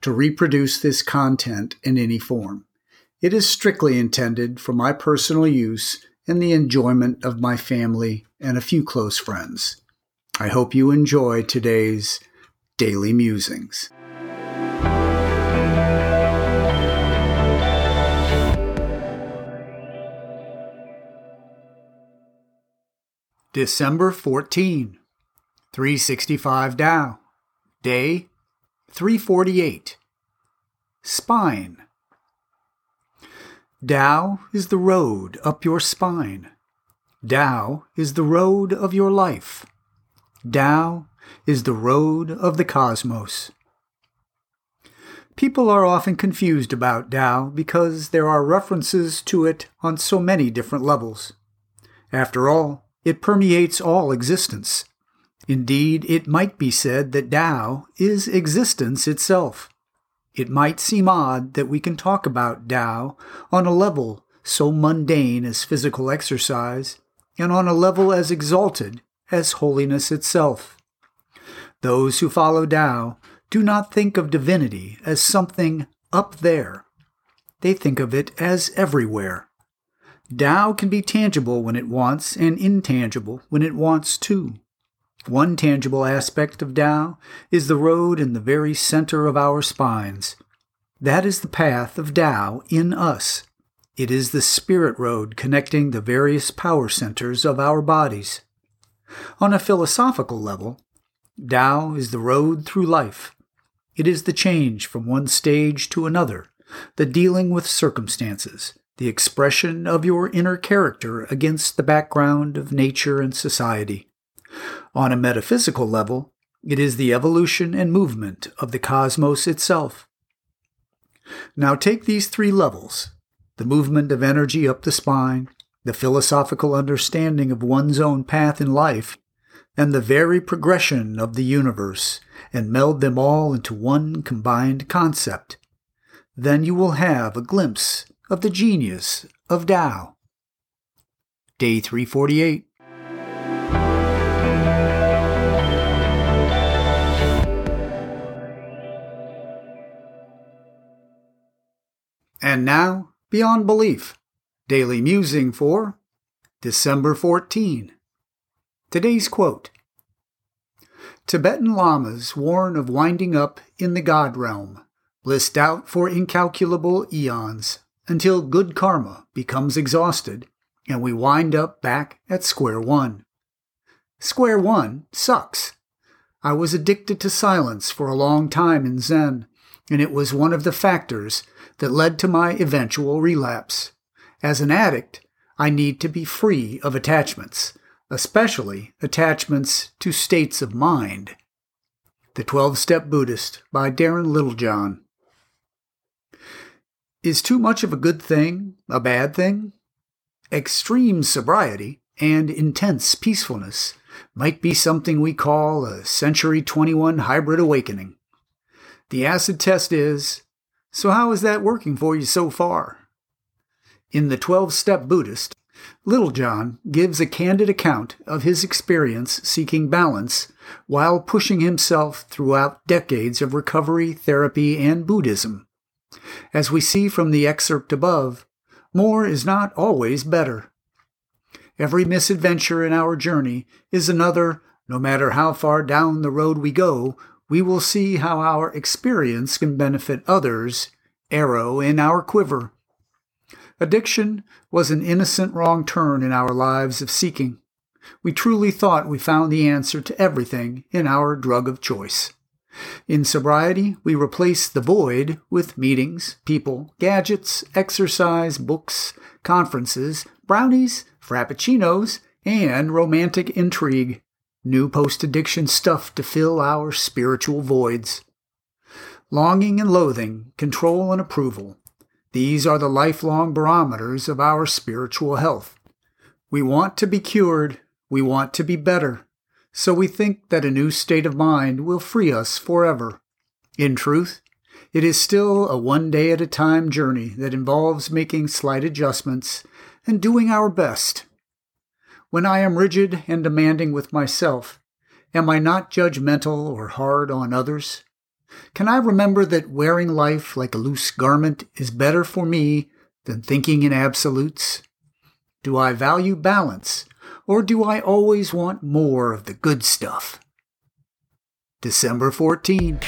to reproduce this content in any form. It is strictly intended for my personal use and the enjoyment of my family and a few close friends. I hope you enjoy today's Daily Musings. December 14, 365 Tao, Day 348. Spine. Tao is the road up your spine. Tao is the road of your life. Tao is the road of the cosmos. People are often confused about Tao because there are references to it on so many different levels. After all, it permeates all existence. Indeed, it might be said that Tao is existence itself. It might seem odd that we can talk about Tao on a level so mundane as physical exercise, and on a level as exalted as holiness itself. Those who follow Tao do not think of divinity as something up there. They think of it as everywhere. Tao can be tangible when it wants and intangible when it wants too. One tangible aspect of Tao is the road in the very center of our spines. That is the path of Tao in us. It is the spirit road connecting the various power centers of our bodies. On a philosophical level, Tao is the road through life. It is the change from one stage to another, the dealing with circumstances, the expression of your inner character against the background of nature and society. On a metaphysical level, it is the evolution and movement of the cosmos itself. Now take these three levels the movement of energy up the spine, the philosophical understanding of one's own path in life, and the very progression of the universe, and meld them all into one combined concept. Then you will have a glimpse of the genius of Tao. Day 348. Beyond Belief, Daily Musing for December 14. Today's quote Tibetan lamas warn of winding up in the God realm, blissed out for incalculable eons until good karma becomes exhausted and we wind up back at square one. Square one sucks. I was addicted to silence for a long time in Zen, and it was one of the factors that led to my eventual relapse. As an addict, I need to be free of attachments, especially attachments to states of mind. The 12 Step Buddhist by Darren Littlejohn. Is too much of a good thing a bad thing? Extreme sobriety and intense peacefulness might be something we call a Century 21 hybrid awakening. The acid test is so, how is that working for you so far? In the 12 Step Buddhist, Littlejohn gives a candid account of his experience seeking balance while pushing himself throughout decades of recovery, therapy, and Buddhism. As we see from the excerpt above, more is not always better. Every misadventure in our journey is another, no matter how far down the road we go, we will see how our experience can benefit others, arrow in our quiver. Addiction was an innocent wrong turn in our lives of seeking. We truly thought we found the answer to everything in our drug of choice. In sobriety, we replace the void with meetings, people, gadgets, exercise, books, conferences, brownies, frappuccinos, and romantic intrigue. New post addiction stuff to fill our spiritual voids. Longing and loathing, control and approval. These are the lifelong barometers of our spiritual health. We want to be cured, we want to be better, so we think that a new state of mind will free us forever. In truth, it is still a one day at a time journey that involves making slight adjustments and doing our best. When I am rigid and demanding with myself, am I not judgmental or hard on others? Can I remember that wearing life like a loose garment is better for me than thinking in absolutes? Do I value balance, or do I always want more of the good stuff? December 14.